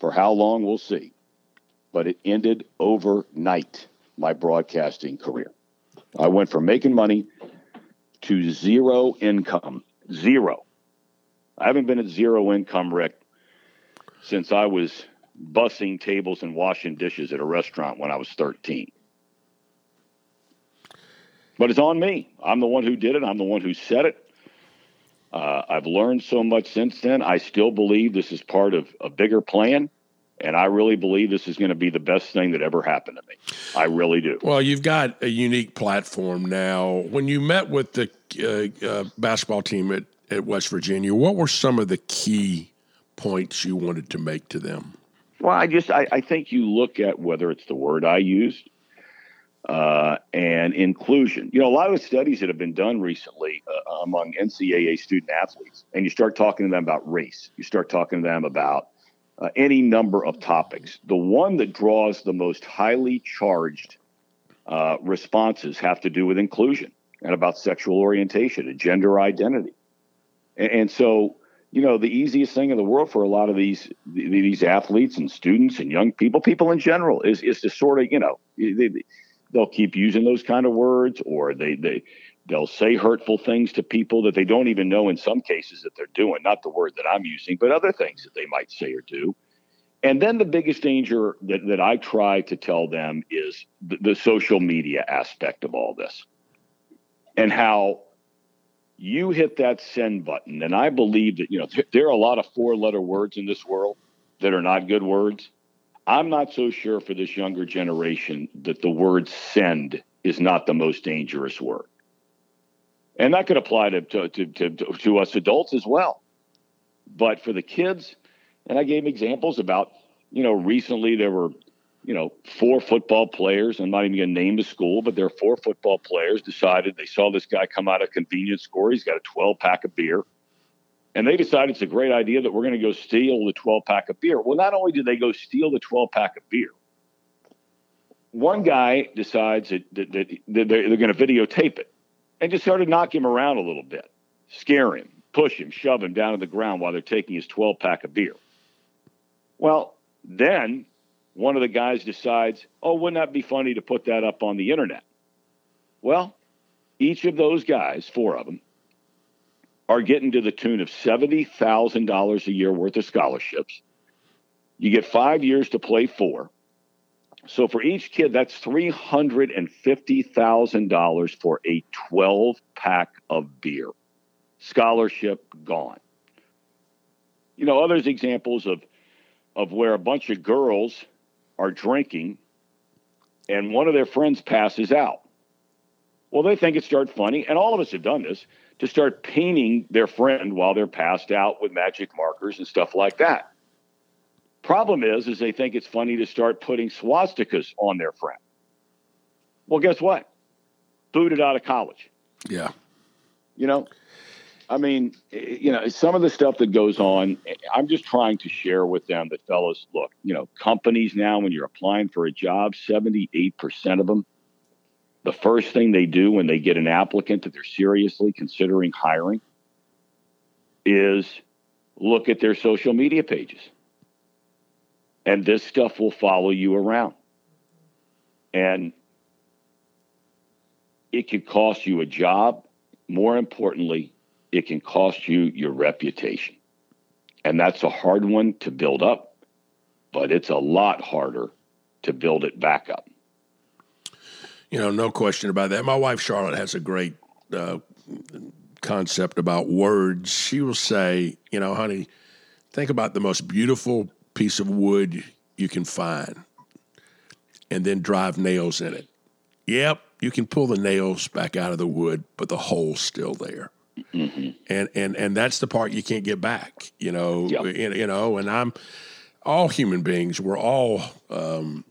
for how long we'll see, but it ended overnight my broadcasting career. I went from making money to zero income. Zero. I haven't been at zero income, Rick, since I was bussing tables and washing dishes at a restaurant when I was 13. But it's on me. I'm the one who did it. I'm the one who said it. Uh, I've learned so much since then. I still believe this is part of a bigger plan. And I really believe this is going to be the best thing that ever happened to me. I really do. Well, you've got a unique platform now. When you met with the uh, uh, basketball team at, at West Virginia, what were some of the key points you wanted to make to them? Well, I just I, I think you look at whether it's the word I used uh, and inclusion. You know, a lot of the studies that have been done recently uh, among NCAA student athletes, and you start talking to them about race, you start talking to them about uh, any number of topics. The one that draws the most highly charged uh, responses have to do with inclusion and about sexual orientation and gender identity. And, and so, you know, the easiest thing in the world for a lot of these these athletes and students and young people, people in general, is is to sort of, you know, they, they'll keep using those kind of words, or they they they'll say hurtful things to people that they don't even know in some cases that they're doing. Not the word that I'm using, but other things that they might say or do. And then the biggest danger that, that I try to tell them is the, the social media aspect of all this and how you hit that send button. And I believe that, you know, th- there are a lot of four letter words in this world that are not good words. I'm not so sure for this younger generation that the word send is not the most dangerous word. And that could apply to, to, to, to, to us adults as well. But for the kids, and I gave examples about, you know, recently there were, you know, four football players. I'm not even going to name the school, but there are four football players decided they saw this guy come out of convenience store. He's got a 12 pack of beer. And they decided it's a great idea that we're going to go steal the 12 pack of beer. Well, not only did they go steal the 12 pack of beer, one guy decides that, that, that they're, they're going to videotape it and just started knocking him around a little bit, scare him, push him, shove him down to the ground while they're taking his 12 pack of beer. Well, then one of the guys decides, oh, wouldn't that be funny to put that up on the internet? Well, each of those guys, four of them, are getting to the tune of $70,000 a year worth of scholarships. You get five years to play four. So for each kid, that's $350,000 for a 12 pack of beer. Scholarship gone. You know, others examples of of where a bunch of girls are drinking and one of their friends passes out. Well, they think it's start funny, and all of us have done this to start painting their friend while they're passed out with magic markers and stuff like that. Problem is, is they think it's funny to start putting swastikas on their friend. Well, guess what? Booted out of college. Yeah. You know, I mean, eh, you know, some of the stuff that goes on, eh, I'm just trying to share with them that fellas, look, you know, companies now, when you're applying for a job, 78% of them, the first thing they do when they get an applicant that they're seriously considering hiring is look at their social media pages. And this stuff will follow you around. And it could cost you a job. More importantly, it can cost you your reputation. And that's a hard one to build up, but it's a lot harder to build it back up. You know, no question about that. My wife, Charlotte, has a great uh, concept about words. She will say, you know, honey, think about the most beautiful piece of wood you can find and then drive nails in it. Yep, you can pull the nails back out of the wood, but the hole's still there. Mm-hmm. And and and that's the part you can't get back. You know, yep. you, know. And I'm all human beings. We're all, um,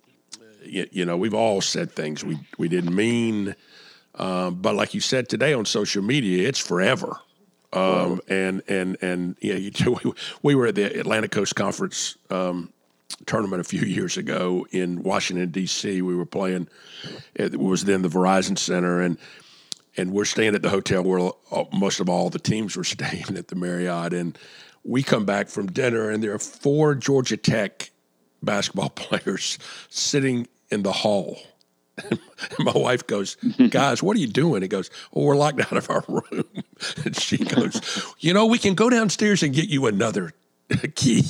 you, you, know, we've all said things we we didn't mean. Um, but like you said today on social media, it's forever. Um, and and and yeah, you, we, we were at the Atlantic Coast Conference um, tournament a few years ago in Washington D.C. We were playing. It was then the Verizon Center, and and we're staying at the hotel where most of all the teams were staying at the Marriott. And we come back from dinner, and there are four Georgia Tech basketball players sitting in the hall. And my wife goes, Guys, what are you doing? He goes, Oh, we're locked out of our room. And she goes, You know, we can go downstairs and get you another key.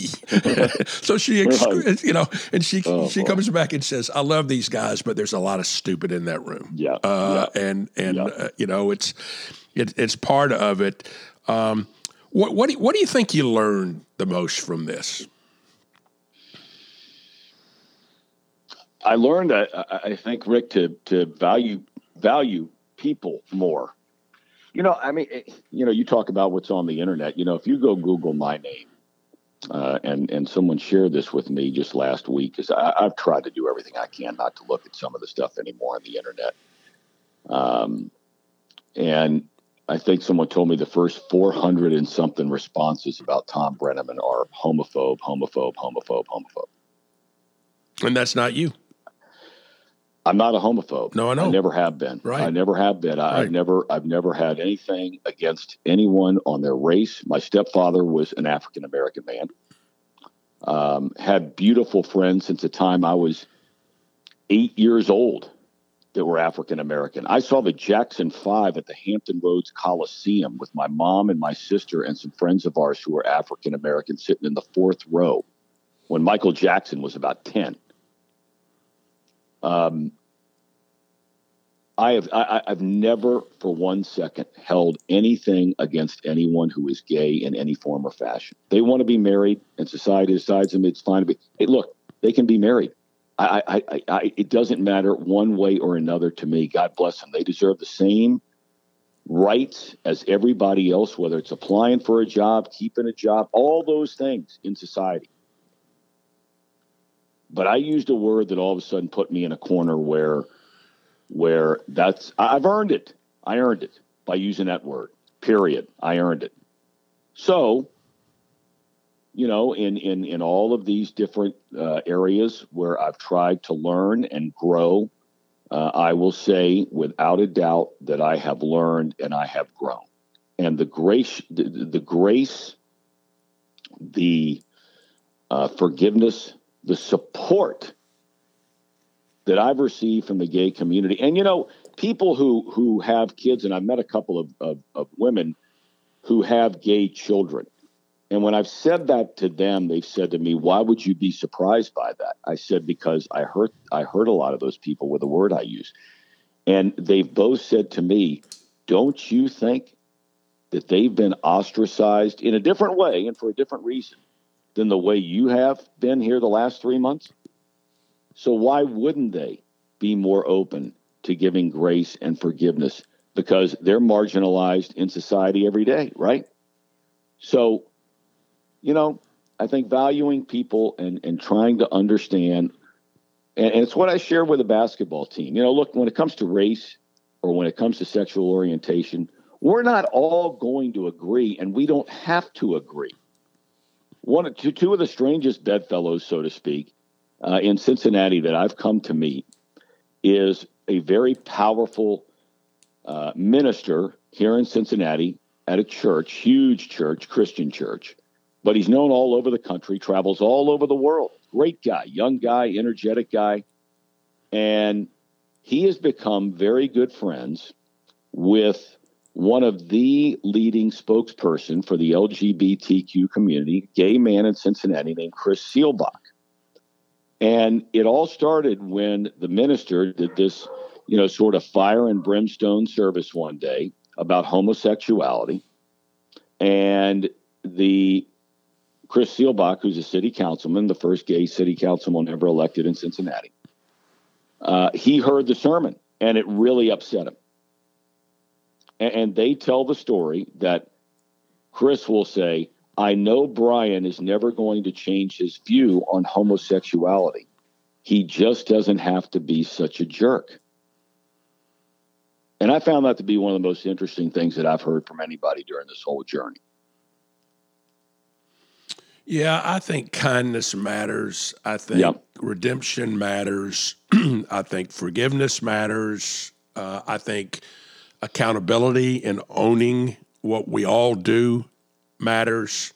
so she, right. you know, and she oh, she boy. comes back and says, "I love these guys, but there's a lot of stupid in that room." Yeah, uh, yeah. and and yeah. uh, you know, it's it, it's part of it. Um, what what do, what do you think you learned the most from this? I learned, I, I think, Rick, to to value value people more. You know, I mean, you know, you talk about what's on the internet. You know, if you go Google my name, uh, and and someone shared this with me just last week because I've tried to do everything I can not to look at some of the stuff anymore on the internet. Um, and I think someone told me the first 400 and something responses about Tom Brennaman are homophobe, homophobe, homophobe, homophobe. And that's not you. I'm not a homophobe. No, I know. I never have been. Right. I never have been. I, have never, I've never had anything against anyone on their race. My stepfather was an African American man. Um, had beautiful friends since the time I was eight years old that were African American. I saw the Jackson Five at the Hampton Roads Coliseum with my mom and my sister and some friends of ours who were African American sitting in the fourth row when Michael Jackson was about 10. Um, I have I, have never for one second held anything against anyone who is gay in any form or fashion. They want to be married, and society decides them it's fine to be. Hey, look, they can be married. I, I, I, I, it doesn't matter one way or another to me. God bless them. They deserve the same rights as everybody else, whether it's applying for a job, keeping a job, all those things in society. But I used a word that all of a sudden put me in a corner where where that's I've earned it. I earned it by using that word. Period. I earned it. So, you know, in in in all of these different uh, areas where I've tried to learn and grow, uh, I will say without a doubt that I have learned and I have grown. And the grace, the, the grace, the uh, forgiveness, the support that I've received from the gay community. And you know, people who who have kids, and I've met a couple of, of, of women who have gay children. And when I've said that to them, they've said to me, "Why would you be surprised by that?" I said, "Because I heard I heard a lot of those people with the word I use." And they've both said to me, "Don't you think that they've been ostracized in a different way and for a different reason than the way you have been here the last 3 months?" So why wouldn't they be more open to giving grace and forgiveness because they're marginalized in society every day, right? So, you know, I think valuing people and, and trying to understand, and, and it's what I share with the basketball team. You know, look, when it comes to race or when it comes to sexual orientation, we're not all going to agree, and we don't have to agree. One, two, two of the strangest bedfellows, so to speak, uh, in Cincinnati that I've come to meet is a very powerful uh, minister here in Cincinnati at a church, huge church, Christian church, but he's known all over the country, travels all over the world. Great guy, young guy, energetic guy. And he has become very good friends with one of the leading spokesperson for the LGBTQ community, gay man in Cincinnati named Chris Seelbach. And it all started when the minister did this, you know, sort of fire and brimstone service one day about homosexuality. And the Chris Seelbach, who's a city councilman, the first gay city councilman ever elected in Cincinnati, uh, he heard the sermon and it really upset him. And, and they tell the story that Chris will say, I know Brian is never going to change his view on homosexuality. He just doesn't have to be such a jerk. And I found that to be one of the most interesting things that I've heard from anybody during this whole journey. Yeah, I think kindness matters. I think yep. redemption matters. I think forgiveness matters. Uh, I think accountability and owning what we all do matters,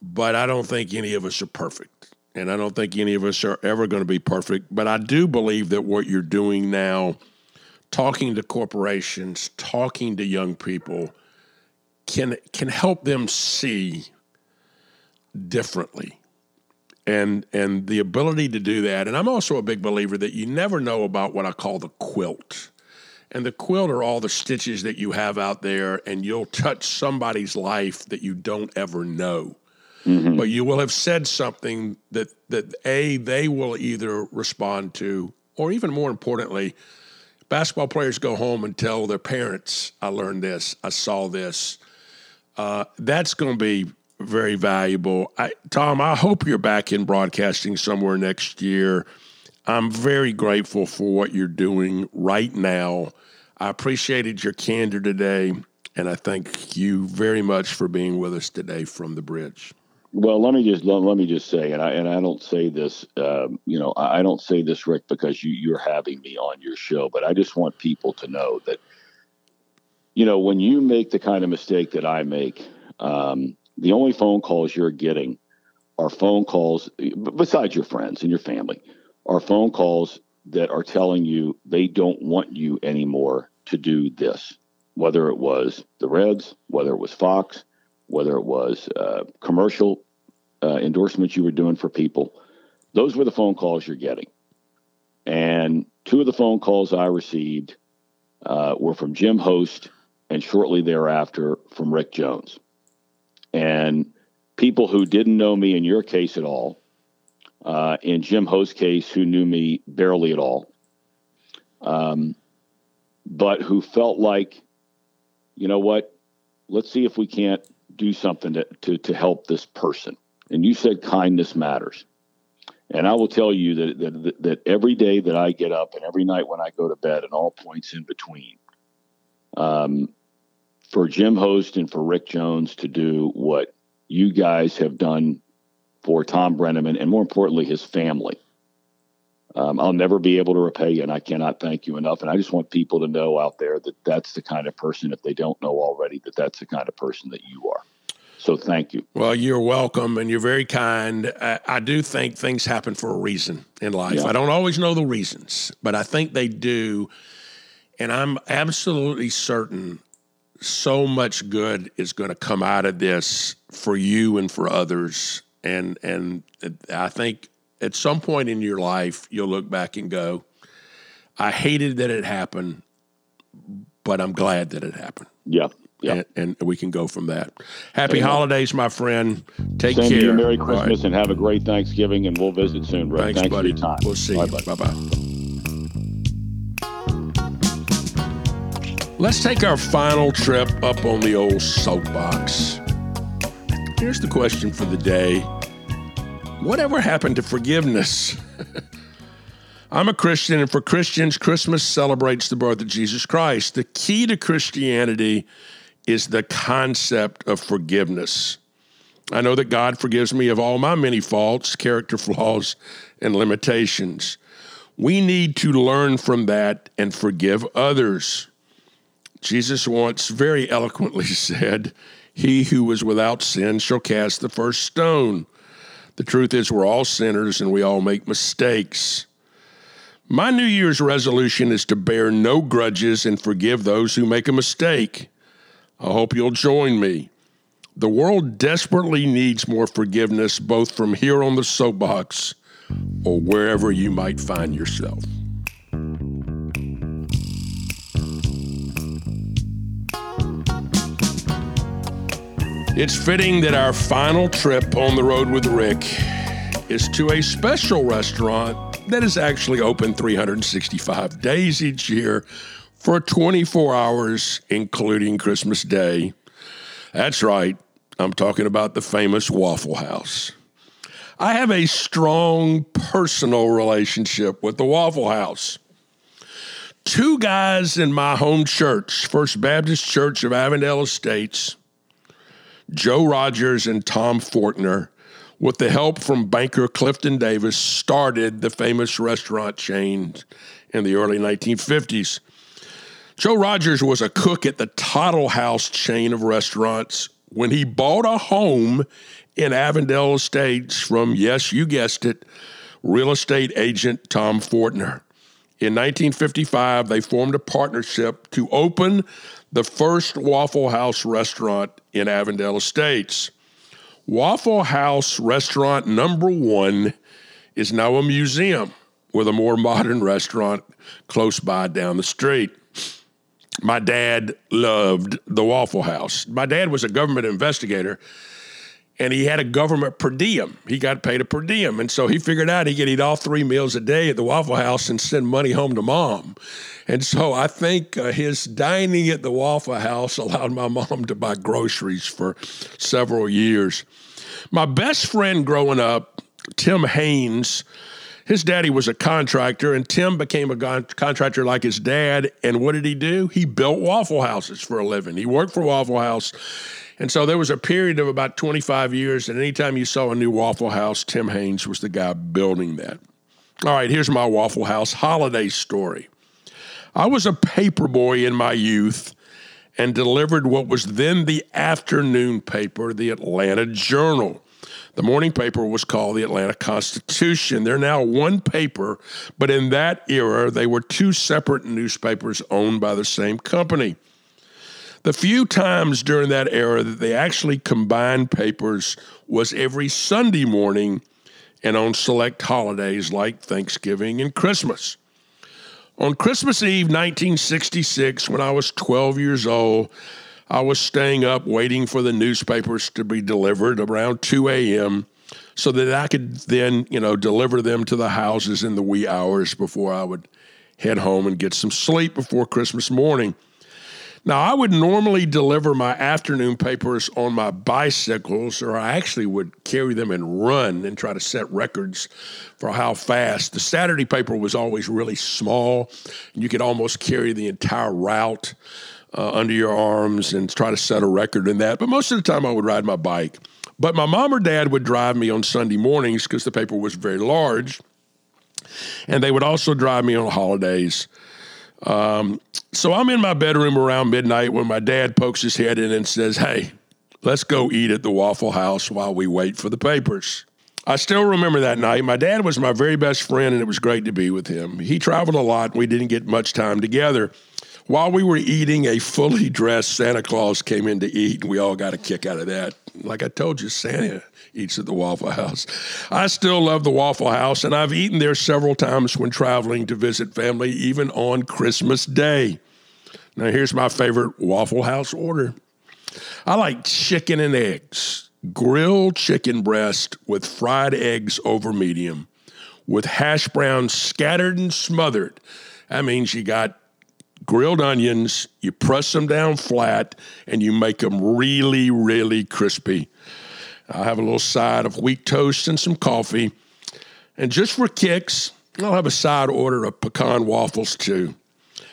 but I don't think any of us are perfect. And I don't think any of us are ever going to be perfect. But I do believe that what you're doing now, talking to corporations, talking to young people, can can help them see differently. And and the ability to do that. And I'm also a big believer that you never know about what I call the quilt. And the quilt are all the stitches that you have out there, and you'll touch somebody's life that you don't ever know. Mm-hmm. But you will have said something that that a they will either respond to, or even more importantly, basketball players go home and tell their parents, "I learned this, I saw this." Uh, that's going to be very valuable. I, Tom, I hope you're back in broadcasting somewhere next year. I'm very grateful for what you're doing right now. I appreciated your candor today, and I thank you very much for being with us today from the bridge. Well, let me just let, let me just say, and I and I don't say this, um, you know, I don't say this, Rick, because you you're having me on your show, but I just want people to know that, you know, when you make the kind of mistake that I make, um, the only phone calls you're getting are phone calls, besides your friends and your family, are phone calls that are telling you they don't want you anymore to do this, whether it was the Reds, whether it was Fox, whether it was uh, commercial uh, endorsements you were doing for people. Those were the phone calls you're getting. And two of the phone calls I received uh, were from Jim Host and shortly thereafter from Rick Jones. And people who didn't know me in your case at all, uh, in Jim Host's case, who knew me barely at all, um, but who felt like, you know what, let's see if we can't do something to, to, to help this person. And you said kindness matters. And I will tell you that, that, that every day that I get up and every night when I go to bed and all points in between, um, for Jim Host and for Rick Jones to do what you guys have done for Tom Brennaman and more importantly, his family. Um, I'll never be able to repay you, and I cannot thank you enough. And I just want people to know out there that that's the kind of person, if they don't know already, that that's the kind of person that you are. So thank you. Well, you're welcome, and you're very kind. I, I do think things happen for a reason in life. Yeah. I don't always know the reasons, but I think they do. And I'm absolutely certain so much good is going to come out of this for you and for others. And and I think at some point in your life you'll look back and go, I hated that it happened, but I'm glad that it happened. Yeah. Yeah. And, and we can go from that. Happy holidays, my friend. Take Same care. To you. Merry Christmas right. and have a great Thanksgiving, and we'll visit soon, bro. Thanks, Thanks buddy. for your time. We'll see. Bye bye. Let's take our final trip up on the old soapbox. Here's the question for the day Whatever happened to forgiveness? I'm a Christian, and for Christians, Christmas celebrates the birth of Jesus Christ. The key to Christianity is the concept of forgiveness. I know that God forgives me of all my many faults, character flaws, and limitations. We need to learn from that and forgive others. Jesus once very eloquently said, He who was without sin shall cast the first stone. The truth is, we're all sinners and we all make mistakes. My New Year's resolution is to bear no grudges and forgive those who make a mistake. I hope you'll join me. The world desperately needs more forgiveness, both from here on the soapbox or wherever you might find yourself. It's fitting that our final trip on the road with Rick is to a special restaurant that is actually open 365 days each year for 24 hours, including Christmas Day. That's right, I'm talking about the famous Waffle House. I have a strong personal relationship with the Waffle House. Two guys in my home church, First Baptist Church of Avondale Estates, Joe Rogers and Tom Forkner, with the help from banker Clifton Davis, started the famous restaurant chain in the early 1950s. Joe Rogers was a cook at the Toddle House chain of restaurants when he bought a home in Avondale Estates from, yes, you guessed it, real estate agent Tom Forkner. In 1955, they formed a partnership to open the first Waffle House restaurant in Avondale Estates. Waffle House Restaurant Number One is now a museum with a more modern restaurant close by down the street. My dad loved the Waffle House. My dad was a government investigator and he had a government per diem. He got paid a per diem. And so he figured out he could eat all three meals a day at the Waffle House and send money home to mom. And so I think uh, his dining at the Waffle House allowed my mom to buy groceries for several years. My best friend growing up, Tim Haynes, his daddy was a contractor, and Tim became a contractor like his dad. And what did he do? He built Waffle Houses for a living. He worked for Waffle House. And so there was a period of about 25 years, and anytime you saw a new Waffle House, Tim Haynes was the guy building that. All right, here's my Waffle House holiday story. I was a paper boy in my youth and delivered what was then the afternoon paper, the Atlanta Journal. The morning paper was called the Atlanta Constitution. They're now one paper, but in that era, they were two separate newspapers owned by the same company. The few times during that era that they actually combined papers was every Sunday morning and on select holidays like Thanksgiving and Christmas. On Christmas Eve 1966, when I was 12 years old, I was staying up waiting for the newspapers to be delivered around 2 a.m. so that I could then, you know, deliver them to the houses in the wee hours before I would head home and get some sleep before Christmas morning. Now, I would normally deliver my afternoon papers on my bicycles, or I actually would carry them and run and try to set records for how fast. The Saturday paper was always really small. and You could almost carry the entire route uh, under your arms and try to set a record in that. But most of the time, I would ride my bike. But my mom or dad would drive me on Sunday mornings because the paper was very large. And they would also drive me on holidays. Um, so I'm in my bedroom around midnight when my dad pokes his head in and says, Hey, let's go eat at the Waffle House while we wait for the papers. I still remember that night. My dad was my very best friend, and it was great to be with him. He traveled a lot, and we didn't get much time together. While we were eating, a fully dressed Santa Claus came in to eat, and we all got a kick out of that. Like I told you, Santa eats at the Waffle House. I still love the Waffle House, and I've eaten there several times when traveling to visit family, even on Christmas Day. Now, here's my favorite Waffle House order I like chicken and eggs, grilled chicken breast with fried eggs over medium, with hash browns scattered and smothered. That means you got grilled onions, you press them down flat, and you make them really, really crispy. I'll have a little side of wheat toast and some coffee. And just for kicks, I'll have a side order of pecan waffles too.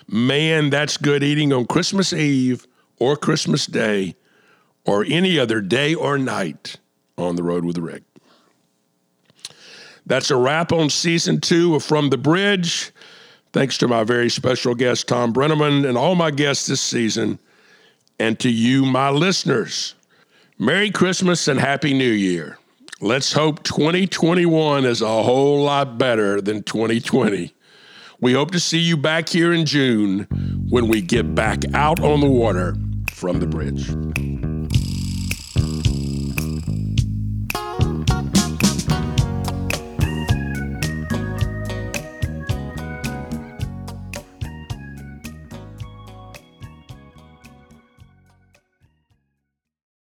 Man, that's good eating on Christmas Eve or Christmas Day or any other day or night on the road with Rick. That's a wrap on season two of From the Bridge. Thanks to my very special guest, Tom Brennaman, and all my guests this season, and to you, my listeners. Merry Christmas and Happy New Year. Let's hope 2021 is a whole lot better than 2020. We hope to see you back here in June when we get back out on the water from the bridge.